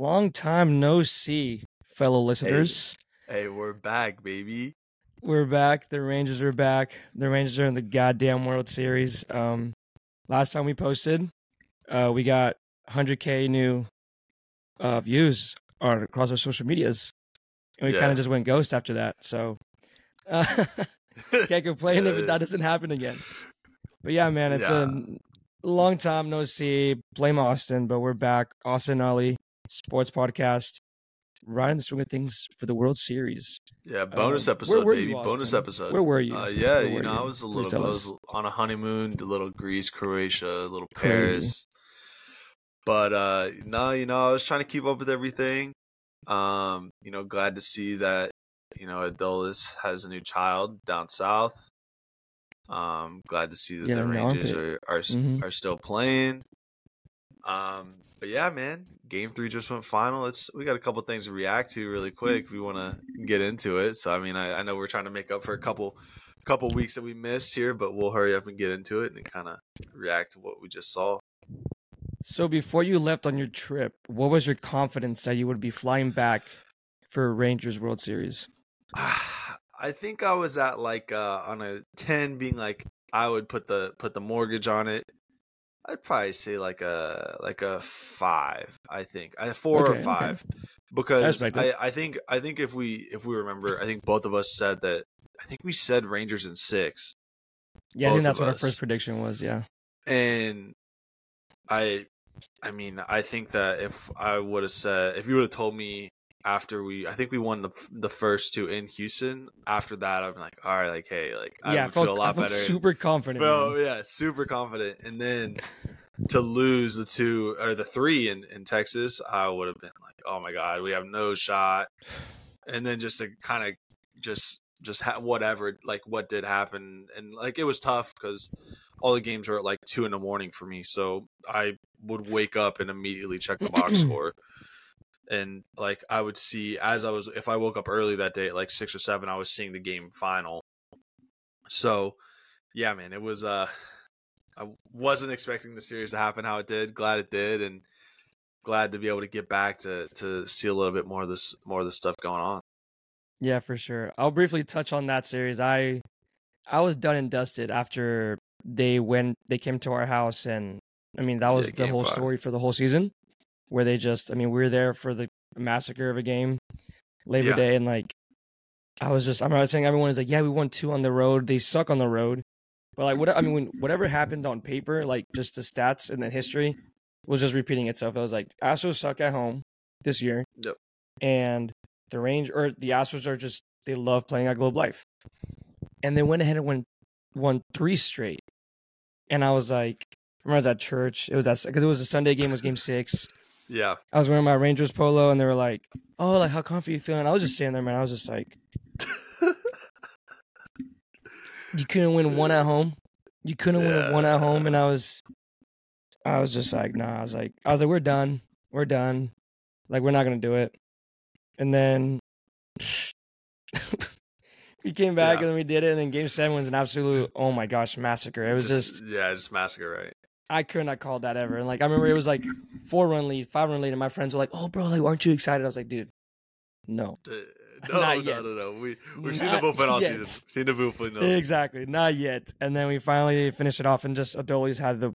Long time no see, fellow listeners. Hey, we're back, baby. We're back. The Rangers are back. The Rangers are in the goddamn World Series. Um, last time we posted, uh, we got 100k new uh, views on across our social medias, and we Yeah. kind of just went ghost after that. So uh, can't complain if that doesn't happen again. But yeah, man, it's Yeah. a long time no see. Blame Austin, but we're back. Austin Oli Sports Podcast, right in the swing of things for the World Series. Yeah, bonus Um, episode, baby. you, bonus episode. Where were you? Uh, yeah, Where you know, I was a little, I us. was on a honeymoon, a little Greece, Croatia, a little Crazy. Paris. But uh no, you know, I was trying to keep up with everything. Um, you know, glad to see that you know Adolis has a new child down south. Um, glad to see that Yeah, the Rangers armpit. are are, Mhm. are still playing. Um, but yeah, man, game three just went final. It's we got a couple things to react to really quick if we want to get into it. So I mean, I, I know we're trying to make up for a couple couple weeks that we missed here, but we'll hurry up and get into it and kind of react to what we just saw. So before you left on your trip, what was your confidence that you would be flying back for Rangers World Series? I think I was at like uh on a 10 being like I would put the put the mortgage on it. I'd probably say like a like a 5, I think. I 4 Okay, or 5. I Because respect I. I think I think if we if we remember, I think both of us said that I think we said Rangers in 6. Yeah, I think that's what our first prediction was. Yeah. And I I mean, I think that if I would have said if you would have told me after we I think we won the the first two in Houston, after that I'm like, all right, like hey, like I yeah, I felt, feel a lot better. super confident. Bro, yeah, super confident. And then to lose the two or the three in, in Texas, I would have been like, oh my god, we have no shot. And then just to kind of just just ha- whatever like what did happen and like it was tough because all the games were at like two in the morning for me so i would wake up and immediately check the box score and like i would see as i was if i woke up early that day at like six or seven i was seeing the game final so yeah man it was uh i wasn't expecting the series to happen how it did glad it did and glad to be able to get back to to see a little bit more of this more of this stuff going on Yeah, for sure. I'll briefly touch on that series. I I was done and dusted after they went they came to our house and I mean that Yeah, was the whole five. story for the whole season where they just I mean we were there for the massacre of a game Labor Yeah. Day and like I was just I remember saying everyone is like yeah we won two on the road they suck on the road but like what I mean when, whatever happened on paper like just the stats and the history was just repeating itself. I was like Astros suck at home this year Yep. and the range or the Astros are just they love playing at Globe Life. And they went ahead and won won three straight. And I was like, I remember I was at church. It was that because it was a Sunday game. It was game six. Yeah I was wearing my Rangers polo, and they were like, "Oh, like how comfy you feeling?" I was just standing there, man. I was just like, "You couldn't win one at home. You couldn't win one at home." And I was, I was just like, "Nah." I was like, I was like, "We're done. We're done. Like we're not gonna do it." And then we came back Yeah. and then we did it. And then Game Seven was an absolute oh my gosh massacre. It was just yeah, just massacre, right? I could not call that ever. And like I remember it was like four run lead, five run lead, and my friends were like, "Oh, bro, like aren't you excited?" I was like, "Dude, no." No, Not no, yet. no, no. We we've seen the Not bullpen all yet. season. Seen the bullpen all season. Exactly, not yet. And then we finally finished it off, and just Adolis had the,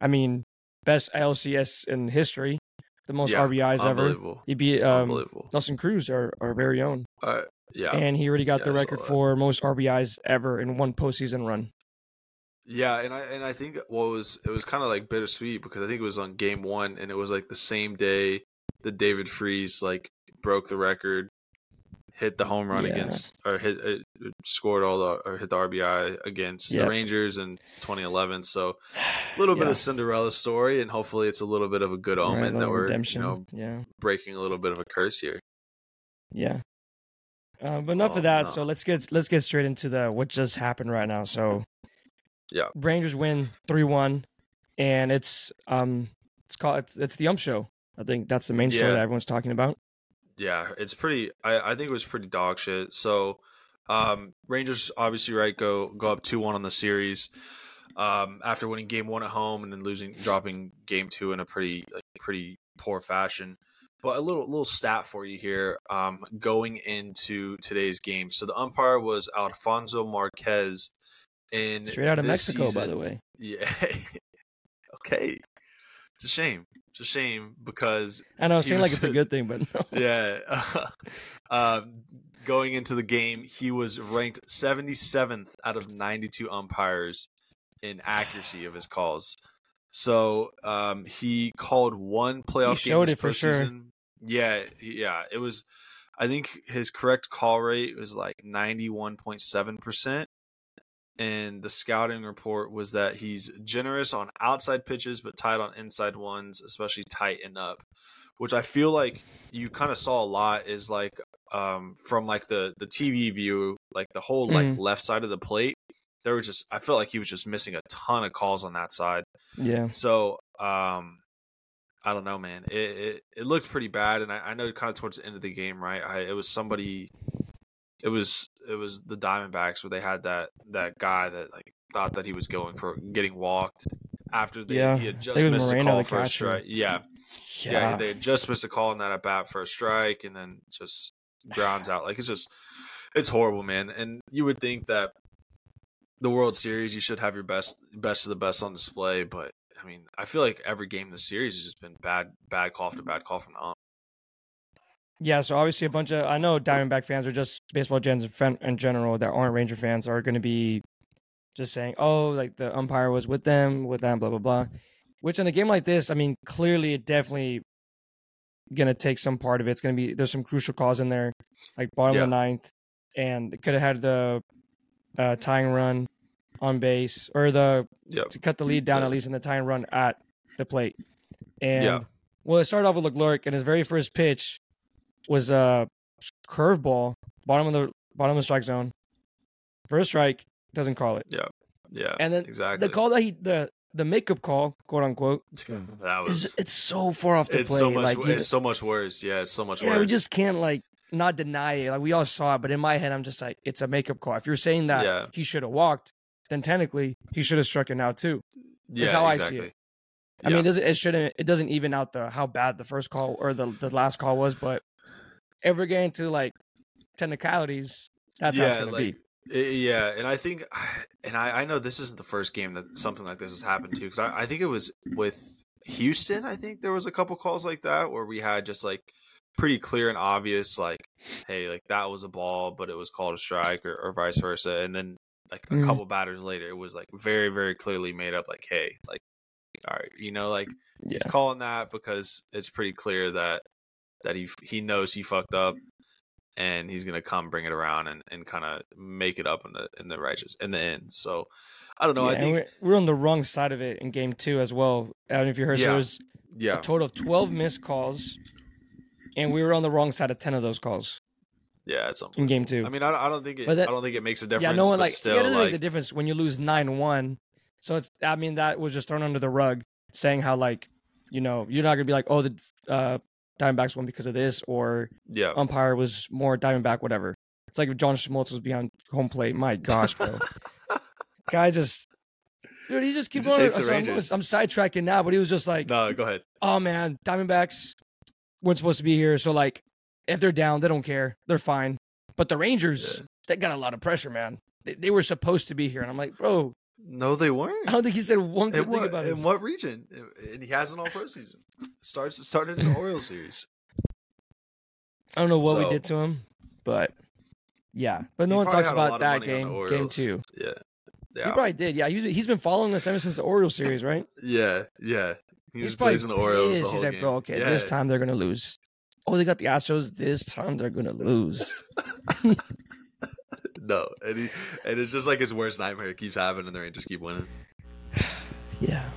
I mean, best LCS in history, the most Yeah, RBIs ever. He beat um, Unbelievable. Nelson Cruz, our, our very own, Uh, yeah, and he already got Yeah, the record for most RBIs ever in one postseason run. Yeah, and I and I think what was it was kind of like bittersweet because I think it was on game one and it was like the same day that David Freese like broke the record, hit the home run Yeah. against or hit uh, scored all the or hit the RBI against Yep. the Rangers in 2011. So a little bit of Cinderella story, and hopefully it's a little bit of a good Right, omen that we're redemption. you know yeah, breaking a little bit of a curse here. yeah. Uh, but enough Oh, of that. no. So let's get let's get straight into the what just happened right now. So Yeah. Rangers win three one, and it's um it's called it's it's the ump show. I think that's the main story Yeah. that everyone's talking about. Yeah, it's pretty. I, I think it was pretty dog shit. So, um, Rangers obviously right go go up two one on the series, um, after winning game one at home and then losing dropping game two in a pretty like pretty poor fashion. But a little little stat for you here, um, going into today's game. So the umpire was Alfonso Marquez. In Straight out of Mexico, by the way. Yeah. okay. It's a shame. It's a shame because I know, He saying like it's a good thing, but no. yeah. um, going into the game, he was ranked 77th out of 92 umpires in accuracy of his calls. So um, he called one playoff game showed this it for sure. postseason. Yeah, yeah. It was. I think his correct call rate was like 91.7 percent. And the scouting report was that he's generous on outside pitches, but tight on inside ones, especially tight and up. Which I feel like you kind of saw a lot is like um, from like the the TV view, like the whole like Mhm. left side of the plate. There was just I felt like he was just missing a ton of calls on that side. Yeah. So um, I don't know, man. It it, it looked pretty bad, and I, I know kind of towards the end of the game, right? I, it was somebody. It was it was the Diamondbacks where they had that that guy that like thought that he was going for getting walked after they Yeah, he had just think it was missed a call for a strike. Yeah, yeah, they had just missed a call on that at bat for a strike, and then just grounds out. Like it's just, it's horrible, man. And you would think that the World Series, you should have your best, best of the best on display. But I mean, I feel like every game in the series has just been bad, bad call after bad call from the ump. Yeah, so obviously a bunch of I know Diamondback fans are just baseball gens in in general that aren't Ranger fans are going to be just saying, "Oh, like the umpire was with them, with them, blah blah blah." Which in a game like this, I mean, clearly it definitely going to take some part of it. It's going to be there's some crucial calls in there, like bottom Yeah. of the ninth, and it could have had the uh, tying run on base or the Yep. to cut the lead down Yeah. at least in the tying run at the plate. And Yeah. well, it started off with Leclerc, and his very first pitch was a curveball, bottom of the bottom of the strike zone. First strike, doesn't call it. Yeah. Yeah. And then exactly. The call that he the the makeup call, quote unquote, that was. is it's so far off the It's play. so much. like, you- it's so much worse. Yeah, it's so much yeah, worse. we just can't like not deny it. Like we all saw it, but in my head, I'm just like, it's a makeup call. If you're saying that Yeah. he should have walked, then technically he should have struck it out too. yeah, how I see exactly. it. I mean, it doesn't, it shouldn't. It doesn't even out the how bad the first call or the the last call was, but if we're getting to like technicalities, that's how it's Yeah, gonna like, be. I- Yeah, and I think, and I, I know this isn't the first game that something like this has happened to, because I, I think it was with Houston. I think there was a couple calls like that where we had just like pretty clear and obvious, like, hey, like that was a ball, but it was called a strike, or, or vice versa. And then like a Mhm. couple batters later, it was like very, very clearly made up, like, hey, like, all right, you know, like Yeah, he's calling that because it's pretty clear that that he he knows he fucked up and he's gonna come bring it around and, and kind of make it up in the in the righteous in the end. So I don't know. Yeah, I think we're, we're on the wrong side of it in game two as well. I don't know if you heard. So Yeah. there was yeah, a total of twelve missed calls, and we were on the wrong side of ten of those calls yeah, it's in game two. I mean, I, don't- I don't think it. But that- I don't think it makes a difference. yeah, no one like still it doesn't like make the difference when you lose nine one. So it's I mean that was just thrown under the rug, saying how like you know you're not gonna be like oh the uh, Diamondbacks won because of this or yeah, umpire was more Diamondback whatever. It's like if John Smoltz was behind home plate. My gosh, bro, guy just dude he just keeps going. so I'm, I'm sidetracking now, but he was just like no, go ahead. oh man, Diamondbacks weren't supposed to be here. So like, if they're down, they don't care. They're fine. But the Rangers, Yeah. they got a lot of pressure, man. They, they were supposed to be here, and I'm like, bro, No, they weren't. I don't think he said one good In thing what, about it. in what region? And he hasn't all pro season. Starts started in the Orioles series. I don't know what we did to him, but yeah. But no one talks had a lot about that game. Game two, Yeah, he probably did. Yeah, he, he's been following us ever since the Orioles series, right? yeah, yeah. He he's was blazing the Orioles. The He's like, game. bro, okay, yeah. this time they're gonna lose. Oh, they got the Astros. This time they're gonna lose. No, and he, and it's just like his worst nightmare. It keeps happening, and the Rangers keep winning. Yeah.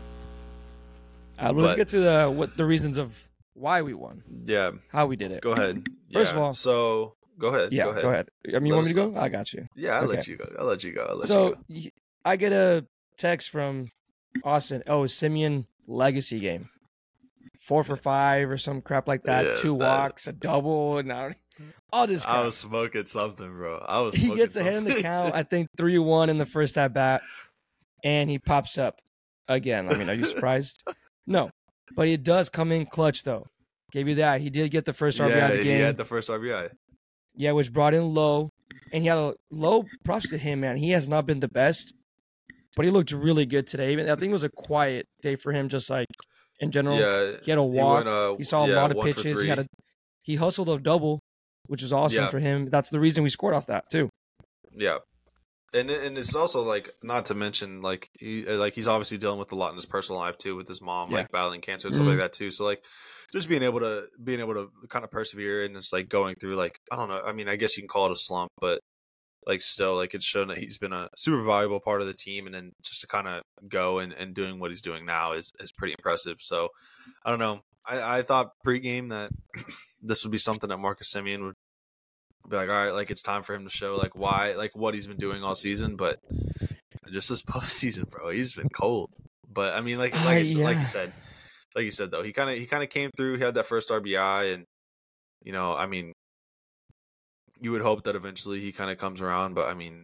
Uh, let's But- get to the what the reasons of why we won, Yeah, how we did it. go ahead. First Yeah, of all- so go ahead. Yeah, go ahead. go ahead. I mean, you Let want me to go? I got you. Yeah, I'll let you go. I'll let you go. I'll let so you go. I get a text from Austin. Oh, Semien legacy game, four for five or some crap like that. Yeah, Two that- walks, a double, and now all this crap. I was smoking something, bro. I was. Smoking He gets ahead in the something. count. I think three one in the first at bat, and he pops up again. I mean, are you surprised? No. but he does come in clutch though. Gave you that. He did get the first RBI yeah, of the game. he had the first RBI. Yeah, which brought in low, and he had a low props to him, man. He has not been the best, but he looked really good today. Even I think it was a quiet day for him, just like in general. Yeah, He had a he walk. went, uh, He saw a yeah, lot of pitches. He had a he hustled a double, which was awesome Yeah. for him. That's the reason we scored off that too. Yeah, and and it's also like not to mention like he uh, like he's obviously dealing with a lot in his personal life too with his mom Yeah. like battling cancer and stuff Mhm. like that too. So like just being able to being able to kind of persevere and it's like going through like I don't know. I mean, I guess you can call it a slump, but like still like it's shown that he's been a super valuable part of the team and then just to kind of go and, and doing what he's doing now is is pretty impressive. So I don't know. I, I thought pregame that this would be something that Marcus Semien would be like, all right, like it's time for him to show like why, like what he's been doing all season. But just this postseason, bro, he's been cold. But I mean, like like, I Uh, s- like you said, like you said though, he kind of he kind of came through. He had that first RBI, and you know, I mean, you would hope that eventually he kind of comes around. But I mean,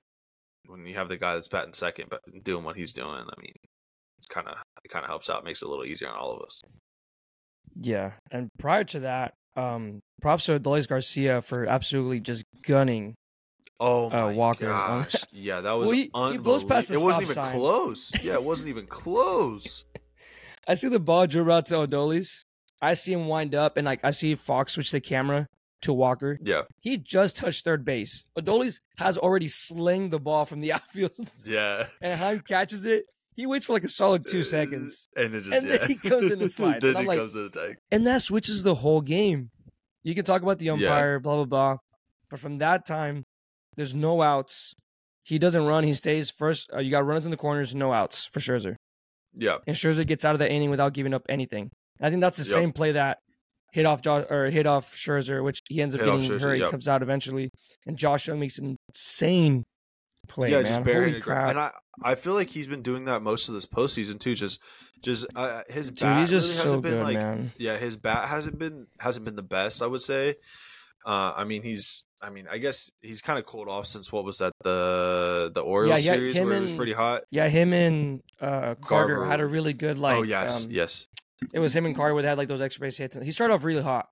when you have the guy that's batting second, but doing what he's doing, I mean, it's kind of it kind of helps out, makes it a little easier on all of us. Yeah, and prior to that, um, props to Adolis Garcia for absolutely just gunning. Oh Uh, my Walker. gosh! Yeah, that was Well, he- he blows past the It wasn't even sign. close. Yeah, it wasn't even close. I see the ball dribble out to Adolis. I see him wind up, and like I see Fox switch the camera to Walker. Yeah, He just touched third base. Adolis has already slinged the ball from the outfield, yeah. and Heim catches it. He waits for like a solid two Uh, seconds, and it just And then he comes in and slides, then and he like- comes in attack. and that switches the whole game. You can talk about the Yeah. umpire, blah blah blah, but from that time, there's no outs. He doesn't run. He stays first. Uh, you got runners in the corners, no outs for Scherzer. Yeah, and Scherzer gets out of the inning without giving up anything. I think that's the Yep. same play that hit off Josh or hit off Scherzer, which he ends up Hit getting hurt. He yep. comes out eventually, and Josh Jung makes an insane play. yeah, man. just Holy burying the crap! And I, I feel like he's been doing that most of this postseason too. Just, just uh, his Dude, bat just really so hasn't been like, man. yeah, his bat hasn't been hasn't been the best. I would say. Uh, I mean, he's. I mean, I guess he's kind of cooled off since what was that the the Orioles yeah, series him where it was pretty hot. Yeah, him and uh, Carter Garver. had a really good like. oh yes, um, yes, It was him and Carter they had like those extra base hits. He started off really hot.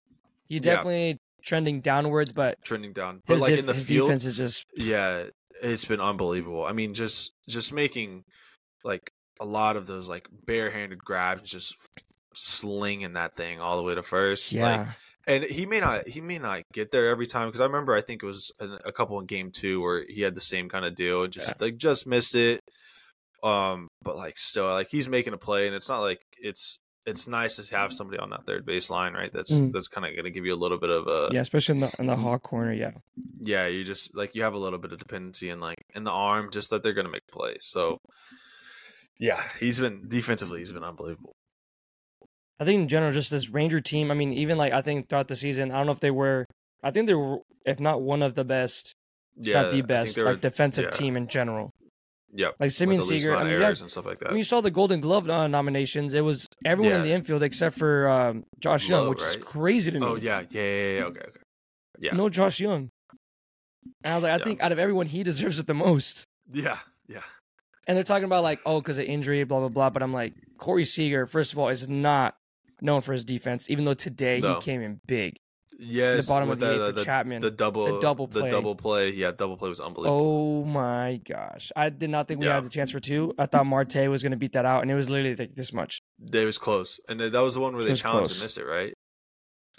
Yeah. definitely trending downwards, but trending down. But like def- in the his field, defense is just yeah, it's been unbelievable. I mean, just just making like a lot of those like barehanded grabs, just slinging that thing all the way to first. yeah. Like, and he may not he may not get there every time because I remember I think it was a, a couple in game two where he had the same kind of deal and just like just missed it. Um, but like still like he's making a play and it's not like it's it's nice to have somebody on that third base line, right? That's Mm. that's kind of gonna give you a little bit of a yeah, especially in the in the hot corner. Yeah, yeah, you just like you have a little bit of dependency in like in the arm, just that they're gonna make plays. So yeah, he's been defensively, he's been unbelievable. I think in general, just this Ranger team. I mean, even like I think throughout the season, I don't know if they were. I think they were, if not one of the best, Yeah, not the best, like defensive yeah. team in general. Yep, Like Semien with the least Seager. I mean, had, and stuff like that. when you saw the Golden Glove nominations, it was everyone in Yeah. the infield except for um, Josh Jung, Lowe, which is crazy to me. Oh yeah, yeah, yeah, yeah, okay, okay. Yeah. no Josh Jung. And I was like, I Yeah. think out of everyone, he deserves it the most. Yeah, yeah, And they're talking about like, oh, because of injury, blah blah blah. But I'm like, Corey Seager, first of all, is not known for his defense, even though today No. he came in big. Yes. the bottom of with the the, eighth for the, Chapman. the double, the double the play. double play. Yeah, double play was unbelievable. Oh my gosh. I did not think we Yeah. had the chance for two. I thought Marte was going to beat that out, and it was literally like this much. It was close, and that was the one where It they challenged close. and missed it, right?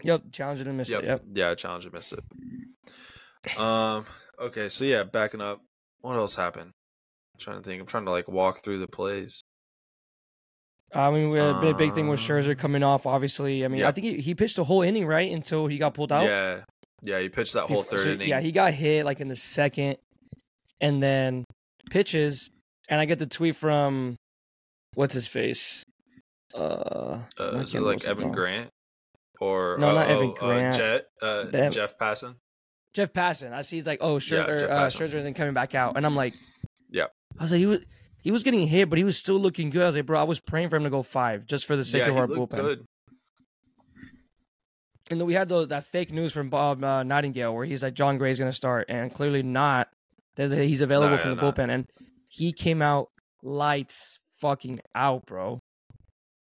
Yep, challenged and missed Yep. it. Yep. Yeah, challenge and missed it. Um. Okay, so yeah, backing up. What else happened? I'm trying to think. I'm trying to like walk through the plays. I mean, we had a big, thing with Uh, Scherzer coming off, obviously. I mean, I think he, he pitched a whole inning, right? Until he got pulled out. Yeah, yeah. He pitched that whole third so, inning. Yeah, he got hit like in the second, and then pitches, and I get the tweet from what's his face. Uh, uh, is it like Evan? Grant or No, uh, not Evan oh, Grant. Uh, Jet, uh, Jeff Passan. Jeff Passan. I see he's like, oh, Scherzer, Jeff uh, Scherzer isn't coming back out, and I'm like, Yeah. I was like, he was he was getting hit, but he was still looking good. I was like, bro, I was praying for him to go five just for the sake Yeah, of he our bullpen. good. And then we had the, that fake news from Bob uh, Nightingale where he's like, Jon Gray's going to start, and clearly not. He's available yeah, the bullpen, and he came out lights fucking out, bro.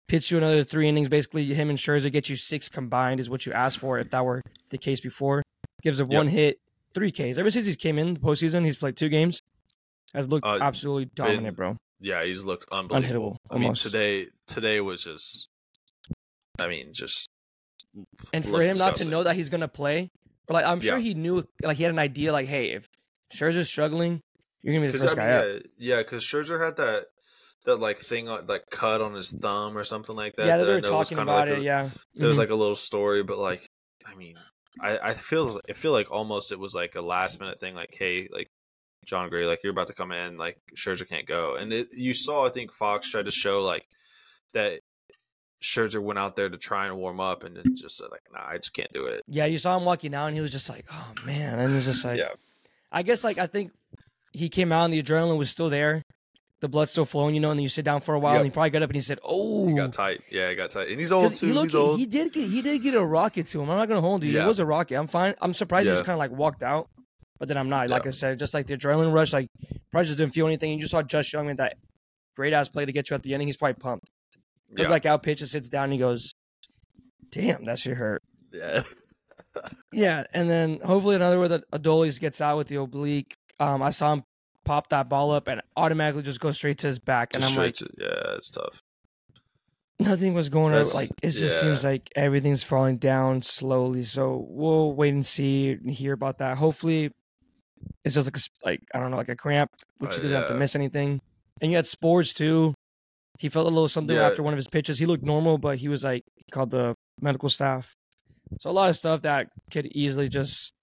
pitch you another three innings. Basically, him and Scherzer get you six combined is what you asked for. If that were the case before, gives a Yep. one hit, three Ks. Ever since he's came in the postseason, he's played two games. Has looked Uh, absolutely dominant, been bro. Yeah, he's looked unbelievable. Unhittable, I mean, today today was just. I mean, just And for him not to know that he's gonna play, or like I'm sure Yeah. he knew, like he had an idea, like, hey, if Scherzer's struggling, you're gonna be the first I guy up. yeah, yeah, because Scherzer had that that like thing on like cut on his thumb or something like that. yeah, that they were talking about like it. a- yeah, It was Mhm. like a little story, but like, I mean, I I feel I feel like almost it was like a last minute thing. Like, hey, like Jon Gray, like you're about to come in, like Scherzer can't go, and it, you saw I think Fox tried to show like that Scherzer went out there to try and warm up, and it just said like, nah, I just can't do it. yeah. You saw him walking out, and he was just like, oh man, and it's just like, yeah, I guess like I think he came out and the adrenaline was still there, the blood's still flowing, you know, and then you sit down for a while, Yep. and he probably got up and he said, oh, he got oh. tight. Yeah, he got tight, and he's old too. he, looked, he's old. he did get he did get a rocket to him. I'm not gonna hold you. Yeah. He was a rocket. I'm fine. I'm surprised he just kind of like walked out, but then I'm not. Like. I said, just like the adrenaline rush, like probably just didn't feel anything. You just saw Josh Jung with that great ass play to get you at the ending. He's probably pumped. Comes yeah, like out pitches, sits down, and he goes, "Damn, that shit hurt." yeah, Yeah, and then hopefully another with Adolis gets out with the oblique. Um, I saw him pop that ball up and automatically just go straight to his back, and Just I'm straight like, to, yeah, it's tough. nothing was going on. Like it just yeah. seems like everything's falling down slowly. So we'll wait and see and hear about that. Hopefully, it's just like a, like I don't know, like a cramp, which he Uh, doesn't have to miss anything. And you had Sborz too. He felt a little something Yeah. after one of his pitches. He looked normal, but he was like he called the medical staff. So a lot of stuff that could easily just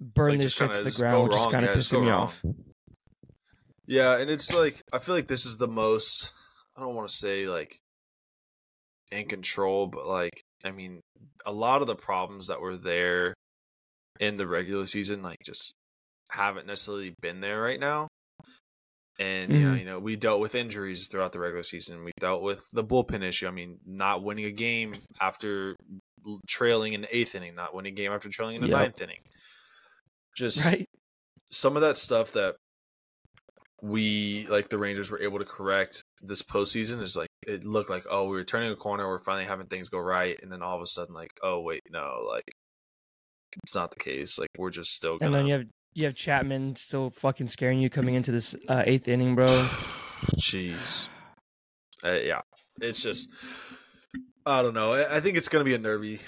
burn Like, this shit to the ground, which is kind of Yeah, pissing me wrong. off. Yeah, and it's like I feel like this is the most I don't want to say like in control, but like I mean a lot of the problems that were there in the regular season like just haven't necessarily been there right now. And you know, Mhm. you know, we dealt with injuries throughout the regular season. We dealt with the bullpen issue. I mean, not winning a game after trailing in the eighth inning, not winning a game after trailing in the Yep. ninth inning. Just Right? some of that stuff that we like the Rangers were able to correct this postseason is like it looked like oh we were turning a corner we're finally having things go right and then all of a sudden like oh wait no like it's not the case like we're just still gonna And then you have you have Chapman still fucking scaring you coming into this uh, eighth inning, bro. jeez. Uh, yeah. It's just I don't know. I, think it's gonna be a nervy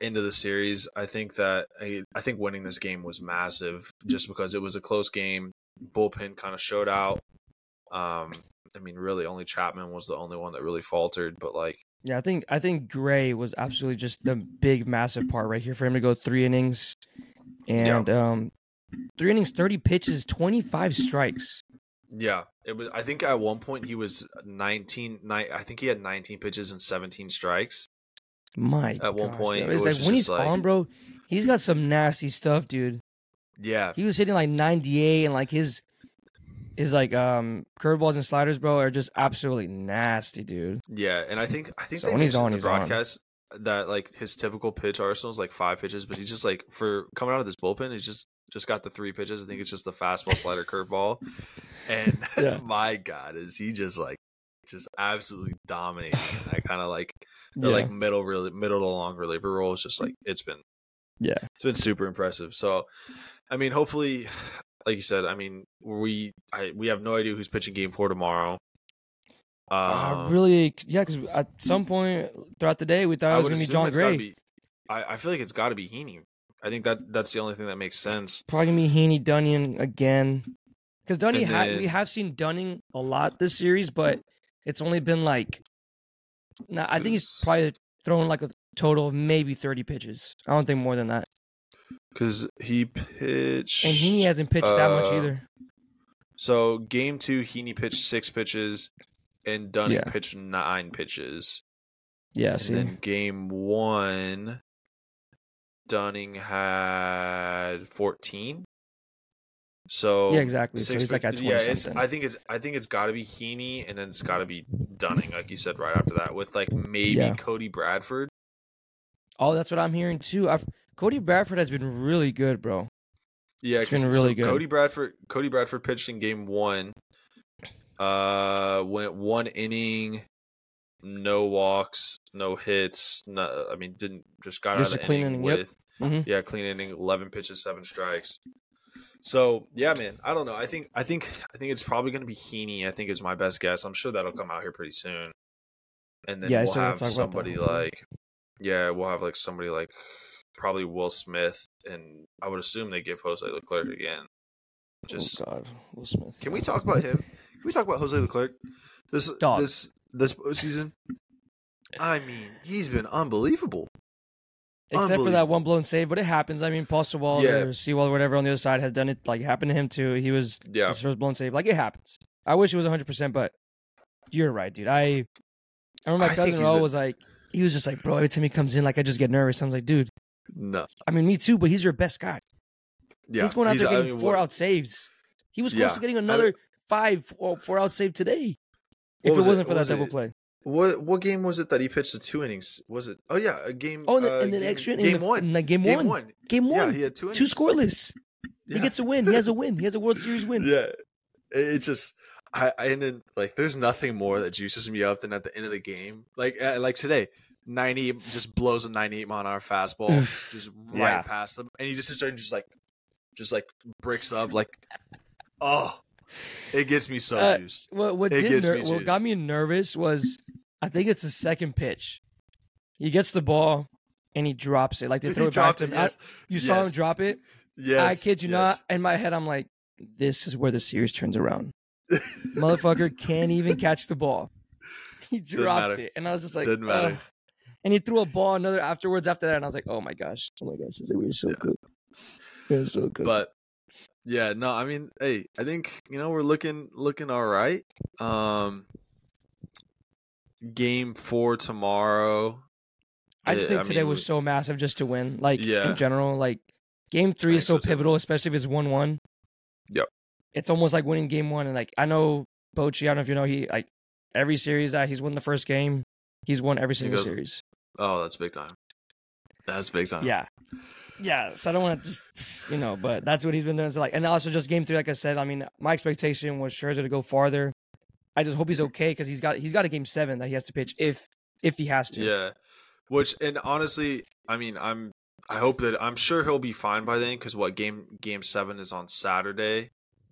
end of the series. I think that I, I think winning this game was massive just because it was a close game. Bullpen kind of showed out. Um I mean, really, only Chapman was the only one that really faltered. But like, Yeah, I think I think Gray was absolutely just the big massive part right here for him to go three innings. And um three innings, thirty pitches, twenty five strikes. yeah, it was. I think at one point he was 19. Ni- I think he had 19 pitches and 17 strikes. My At one gosh, point, it it's was like when he's like- on, bro, he's got some nasty stuff, dude. Yeah, He was hitting like ninety eight and like his his like um curveballs and sliders, bro, are just absolutely nasty, dude. yeah, and I think I think So when he's on, he's on. that like his typical pitch arsenal is like five pitches, but he's just like for coming out of this bullpen, he's just just got the three pitches. I think it's just the fastball, slider, curveball, and Yeah. my God, is he just like just absolutely dominating? And I kind of like the Yeah. like middle really middle to long reliever role is just like it's been Yeah. it's been super impressive. So, I mean, hopefully, like you said, I mean, we I, we have no idea who's pitching Game Four tomorrow. Uh, Um, really, yeah, because at some point throughout the day we thought I it was gonna be Jon Gray. Be, I, I feel like it's got to be Heaney. I think that that's the only thing that makes sense. Probably gonna be Heaney Dunning again. Because Dunning, ha- we have seen Dunning a lot this series, but it's only been like, nah, I think he's probably thrown like a total of maybe thirty pitches. I don't think more than that. Because he pitched. And Heaney hasn't pitched that much uh, either. So game two, Heaney pitched six pitches, and Dunning Yeah. pitched nine pitches. Yeah, And see, then game one, Dunning had fourteen. So yeah, exactly. So six he's like at yeah, something. I think it's I think it's got to be Heaney, and then it's got to be Dunning, like you said right after that, with like maybe Yeah. Cody Bradford. oh, that's what I'm hearing too. I've, Cody Bradford has been really good, bro. Yeah, It's been really so good. Cody Bradford Cody Bradford pitched in game one. Uh, went one inning, no walks, no hits. No, I mean, didn't just got Just out of the clean inning inning, yep. with Mhm. yeah, clean inning, eleven pitches, seven strikes. So yeah, man, I don't know. I think I think I think it's probably going to be Heaney. I think is my best guess. I'm sure that'll come out here pretty soon, and then Yeah, we'll have talk about that somebody like yeah, we'll have like somebody like probably Will Smith, and I would assume they give Jose Leclerc again. Just oh God, Will Smith. can we talk about him? Can we talk about Jose Leclerc? This Dog. this this season. I mean, he's been unbelievable. Except for that one blown save, but it happens. I mean, Paul Sewald Yeah. or Seawald or whatever on the other side has done it. Like happened to him too. He was Yeah, his first blown save. Like it happens. I wish it was 100, percent but you're right, dude. I I remember my think cousin he's Raul been- was like, he was just like, bro, every time he comes in, like I just get nervous. I was like, dude. no, I mean, me too, but he's your best guy. yeah. he's going out there I getting mean, four what- out saves. He was close Yeah. to getting I another five four, four out save today. If What it was it? wasn't for What that was double it? play. What what game was it that he pitched the two innings? Was it? Oh yeah, a game. Oh, and, uh, and then game, extra game the, one. the game, Game one. one. Game Yeah, he had two two innings. scoreless. He gets a win. He has a win. He has a World Series win. Yeah, it's just I, I and then like there's nothing more that juices me up than at the end of the game. Like uh, like today, ninety just blows a ninety eight mile an hour fastball just right Yeah. past him, and he just and just like just like bricks up like oh, it gets me so Uh, juiced. What what It did ner- what got me nervous was I think it's the second pitch. He gets the ball and he drops it. Like they He throw it back to it. him. I- Yes, you saw him drop it. yes. I kid you not. In my head, I'm like, this is where the series turns around. Motherfucker can't even catch the ball. He dropped it, and I was just like, Didn't matter. "Ugh." And he threw a ball another afterwards after that, and I was like, oh my gosh, oh my gosh, I was we were so Yeah. good. We were so good. but yeah no i mean hey i think you know we're looking looking all right um game four tomorrow I just eh, think today mean, was so massive just to win. Like Yeah. in general, like game three is so so, pivotal, especially if it's one one. Yep. It's almost like winning game one. And like I know Bochy, I don't know if you know he like every series that he's won the first game, he's won every single goes- series. oh that's big time that's big time Yeah. Yeah. So I don't want to just you know, but that's what he's been doing. So like and also just game three, like I said, I mean my expectation was Scherzer to go farther. I just hope he's okay because he's got he's got a game seven that he has to pitch if if he has to. yeah which and honestly i mean i'm i hope that i'm sure he'll be fine by then because what game game seven is on saturday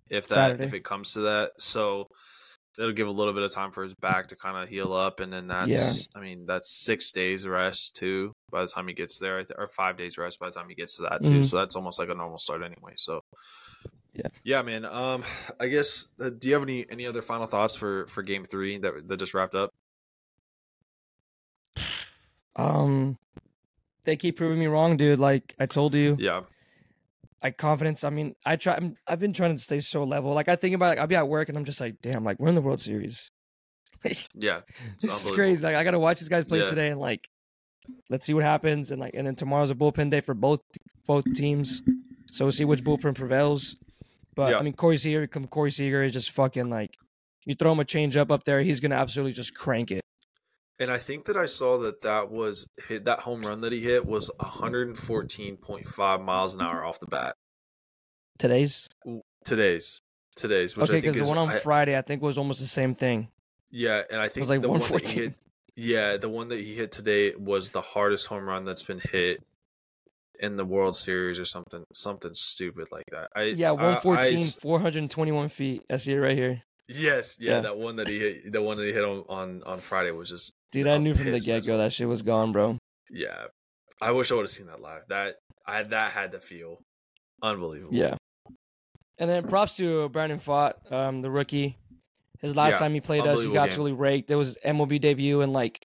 if that Saturday. if it comes to that so it'll give a little bit of time for his back to kind of heal up and then that's i mean that's six days rest too by the time he gets there or five days rest by the time he gets to that too Mhm. so that's almost like a normal start anyway so Yeah. yeah man um i guess uh, do you have any any other final thoughts for for game three that that just wrapped up Um they keep proving me wrong, dude. Like I told you. yeah like confidence. I mean, I try. I'm, I've been trying to stay so level. Like I think about, like I'll be at work and I'm just like, damn, like we're in the World Series. yeah this is crazy. Like I gotta watch these guys play Yeah. today and like, let's see what happens. And like, and then tomorrow's a bullpen day for both both teams, so we'll see which bullpen prevails. But Yeah. I mean, Corey Seager, come Corey Seager is just fucking like, you throw him a change up up there, he's gonna absolutely just crank it. And I think that I saw that that was hit that home run that he hit was 114.5 miles an hour off the bat. Today's Today's today's, which okay I think because is the one on I- Friday I think was almost the same thing. yeah, and I think like the one that he 114. hit, yeah, the one that he hit today was the hardest home run that's been hit in the World Series or something, something stupid like that. I Yeah, I- I 421 feet. I see it right here. Yes, yeah, Yeah. that one that he hit, the one that he hit on on, on Friday was just Dude, I knew from the get go that shit was gone, bro. Yeah, I wish I would have seen that live. That I that had to feel unbelievable. Yeah. And then props to Brandon Pfaadt, um, the rookie. His last Yeah, time he played us, he got game. absolutely raked. It was MLB debut, and like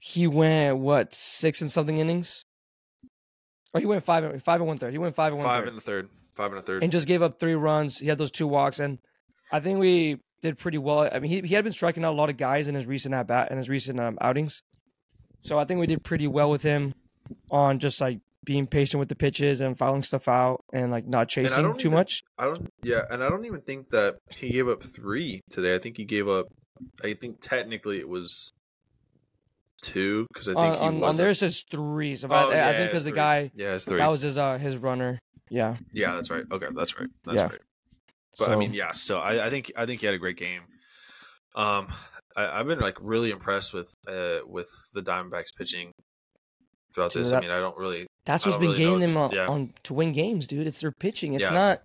he went what six and something innings, or he went five and five and one third. He went five and one five third, in the third, five and the third. and just gave up three runs. He had those two walks, and I think we did pretty well. I mean, he he had been striking out a lot of guys in his recent at bat and his recent um, outings, so I think we did pretty well with him on just like being patient with the pitches and fouling stuff out and like not chasing too even- much. I don't. Yeah, and I don't even think that he gave up three today. I think he gave up. I think technically it was two because I think on, he on, on there it says three. So Oh, I, I think because the guy Yeah, it's three. that was his uh his runner. Yeah. yeah, that's right. Okay, that's right. That's Yeah. right. But I mean, yeah. So I, I think I think he had a great game. Um, I, I've been like really impressed with uh with the Diamondbacks pitching throughout Dude, this. I mean, I don't really. That's what's been really getting them on, yeah. on to win games, dude. It's their pitching. It's Yeah. not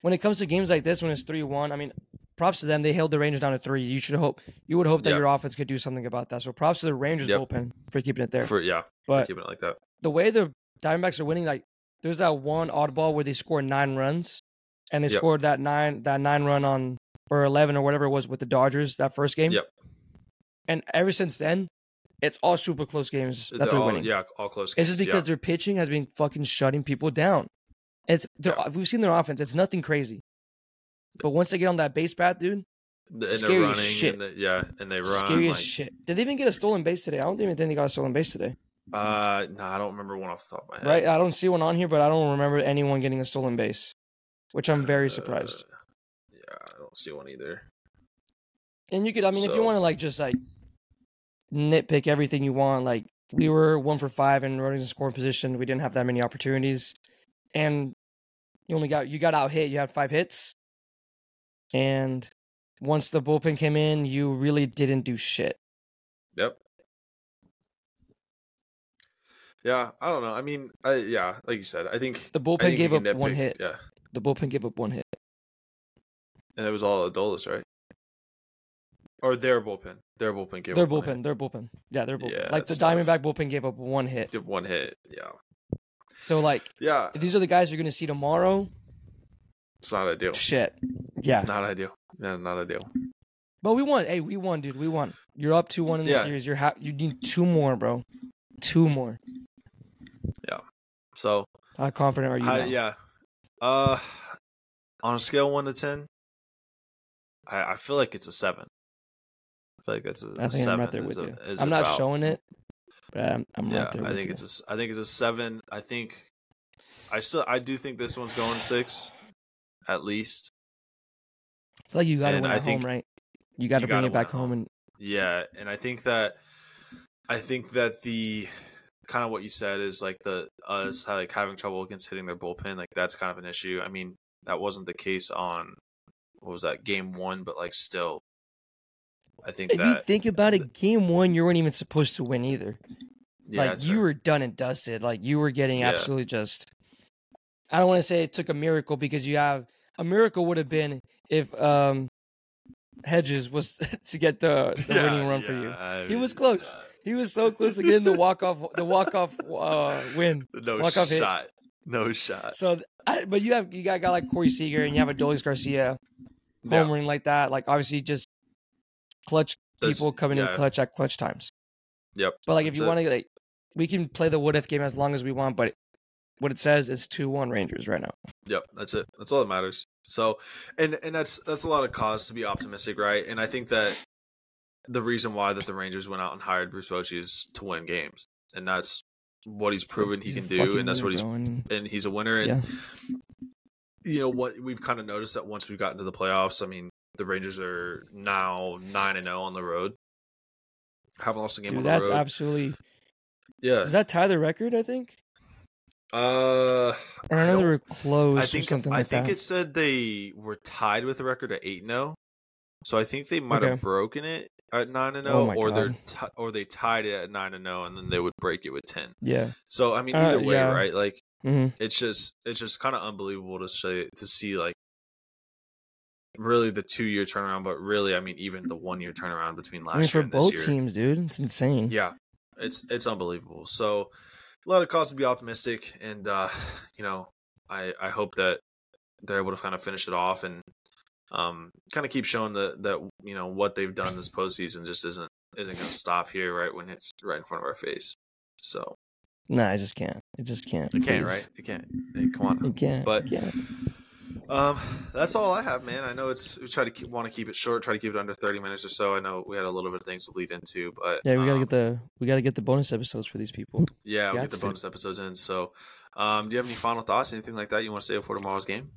when it comes to games like this when it's three one. I mean, props to them. They held the Rangers down to three. You should hope you would hope that Yeah. your offense could do something about that. So props to the Rangers Yep. bullpen for keeping it there. For yeah, for but keeping it like that. the way the Diamondbacks are winning, like there's that one oddball where they score nine runs, and they Yep. scored that nine that nine run on or eleven or whatever it was with the Dodgers that first game. Yep. And ever since then, it's all super close games that They're they're all, winning. Yeah, all close. It's just yeah. because their pitching has been fucking shutting people down. It's Yeah. we've seen their offense. It's nothing crazy, but once they get on that base path, dude, The- scary running, shit. And they, yeah, and they run. scary like, shit. Did they even get a stolen base today? I don't even think they got a stolen base today. Uh, no, I don't remember one off the top of my head. Right? I don't see one on here, but I don't remember anyone getting a stolen base, which I'm very surprised. Uh, yeah, I don't see one either. And you could, I mean, if you want to like just like nitpick everything you want, like we were one for five in running the scoring position. We didn't have that many opportunities, and you only got you got out hit. You had five hits, and once the bullpen came in, you really didn't do shit. Yep. Yeah, I don't know. I mean, I yeah, like you said, I think The bullpen think gave up can one hit. Yeah, The bullpen gave up one hit. and it was all Adolis, right? Or their bullpen. Their bullpen gave Their up one bullpen, their bullpen, yeah, their bullpen. Yeah, like the tough. Diamondback bullpen gave up one hit. Did one hit. Yeah, So like, yeah. if these are the guys you're gonna see tomorrow, It's not ideal. shit, yeah. Not ideal. Yeah, not ideal. But we won. Hey, we won, dude. We won. You're up two one in the Yeah. series. You're ha- you need two more, bro. Two more. Yeah. So How confident are you? How, yeah. Uh, on a scale one to ten, I, I feel like it's a seven. I feel like that's a, I think 7 I'm right there with a- you. I'm not about- showing it, but I'm, I'm Yeah, right there I think you. it's a, I think it's a seven. I think, I still I do think this one's going six, at least. I feel like you got to win I at home, right? You got to bring it back home, home. and Yeah, and I think that, I think that the kind of what you said is like the us like having trouble against hitting their bullpen. Like that's kind of an issue. I mean, that wasn't the case on what was that game one, but like still, I think if you think about it, game one you weren't even supposed to win either. yeah, like you fair. were done and dusted. Like you were getting Yeah. absolutely just. I don't want to say it took a miracle because you have a miracle would have been if um Hedges was to get the, the Yeah, winning run for you. yeah, I He was close. uh, He was so close to getting the walk off the walk off uh, win. no Walk-off hit. shot, no shot. So, I, but you have you got a guy like Corey Seager and you have Adolis Garcia Yeah, homering like that. Like obviously just clutch that's- people coming in clutch at clutch times. Yep. But like if you want to like, we can play the what if game as long as we want. But what it says is two one Rangers right now. Yep, that's it. That's all that matters. So, and and that's that's a lot of cause to be optimistic, right? And I think that the reason why that the Rangers went out and hired Bruce Bochy is to win games, and that's what he's proven he He's a can do, and that's what he's bro, and- he's a winner. And Yeah. you know what we've kind of noticed that once we've gotten to the playoffs, I mean, the Rangers are now nine and zero on the road. Haven't lost a game Dude, on the that's road. absolutely. yeah. Does that tie the record? I think. Uh, I I know they were close I think something I like think that. it said they were tied with the record at eight zero. So I think they might have broken it at nine and Oh zero, my or they're God. ti or they tied it at nine and zero, and then they would break it with ten. yeah. So I mean, Uh, either way, yeah. right? Like hmm it's just it's just kind of unbelievable to say to see like really the two year turnaround, but really, I mean, even the one year turnaround between last I mean, year for and this both year. teams, dude, it's insane. Yeah, it's it's unbelievable. So a lot of cause to be optimistic, and uh, you know, I I hope that they're able to kind of finish it off and um kind of keep showing that that you know what they've done this postseason just isn't isn't going to stop here right when it's right in front of our face. So Nah, I just can't. It just can't. you can't, right? You can't. Hey, come on. You can't. But- yeah. Um, that's all I have, man. I know it's we try to keep, want to keep it short, try to keep it under thirty minutes or so. I know we had a little bit of things to lead into, but Yeah, we gotta um, get the we gotta get the bonus episodes for these people. Yeah, we'll get the to. bonus episodes in. So, um, do you have any final thoughts, anything like that you want to say before tomorrow's game?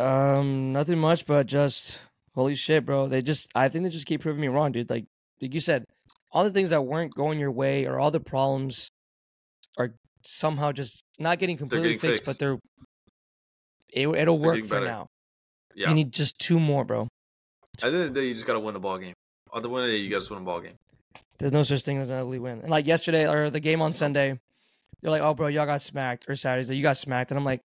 Um, nothing much, but just holy shit, bro. They just I think they just keep proving me wrong, dude. Like like you said, all the things that weren't going your way or all the problems are somehow just not getting completely getting fixed, but they're it, it'll They're work for better. now. Yeah, You need just two more, bro. At the end of the day, you just got to win the ball game. On the win of the day, you got to win a ball game. There's no such thing as an ugly win. And like yesterday or the game on Sunday, they're like, "Oh, bro, y'all got smacked." Or Saturday, you got smacked, and I'm like,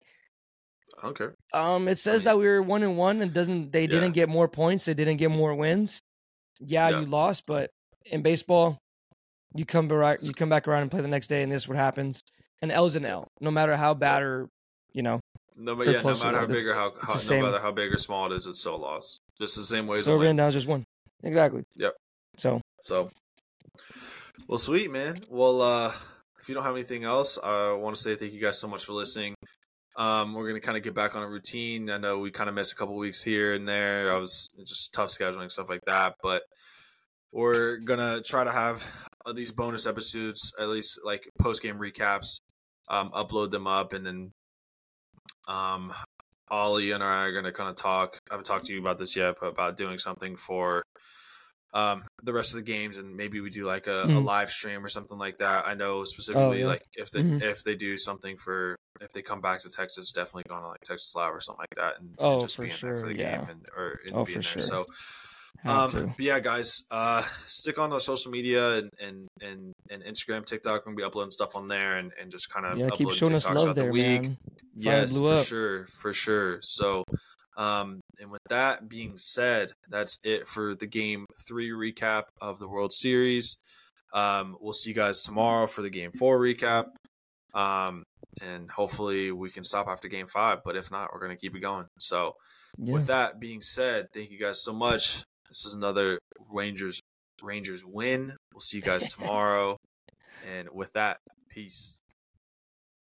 I don't care. Um, it says mean- that we were one and one, and doesn't they Yeah. didn't get more points? They didn't get more wins. Yeah, Yeah. you lost, but in baseball, you come back, you come back around and play the next day, and this is what happens. An L's an L, no matter how bad or you know. No, but yeah, no matter how big or how, how no same. matter how big or small it is, it's still a loss. Just the same way as a Silver win. and down just one. Exactly. Yep. So So, well, sweet man. Well, uh, if you don't have anything else, I want to say thank you guys so much for listening. Um, we're gonna kind of get back on a routine. I know we kind of missed a couple weeks here and there. I was just tough scheduling stuff like that, but we're gonna try to have these bonus episodes, at least like post game recaps, um, upload them up, and then um, Oli and I are gonna kind of talk. I haven't talked to you about this yet, but about doing something for um the rest of the games and maybe we do like a, a Mhm. live stream or something like that i know specifically yeah. like if they Mhm. if they do something for if they come back to texas definitely going to like texas live or something like that and, and Oh, just for being there for the yeah. game and or and Oh, being for there sure. so um but yeah guys uh stick on the social media and and and, and instagram tiktok we're gonna be uploading stuff on there and, and just kind of Yeah, keep uploading showing us love throughout there, the week man. Yes, for up. sure, for sure. So, um, and with that being said, that's it for the game three recap of the World Series. Um, we'll see you guys tomorrow for the game four recap. Um, and hopefully we can stop after game five, but if not, we're gonna keep it going. So, Yeah. with that being said, thank you guys so much. This is another Rangers Rangers win. We'll see you guys tomorrow. and with that, peace.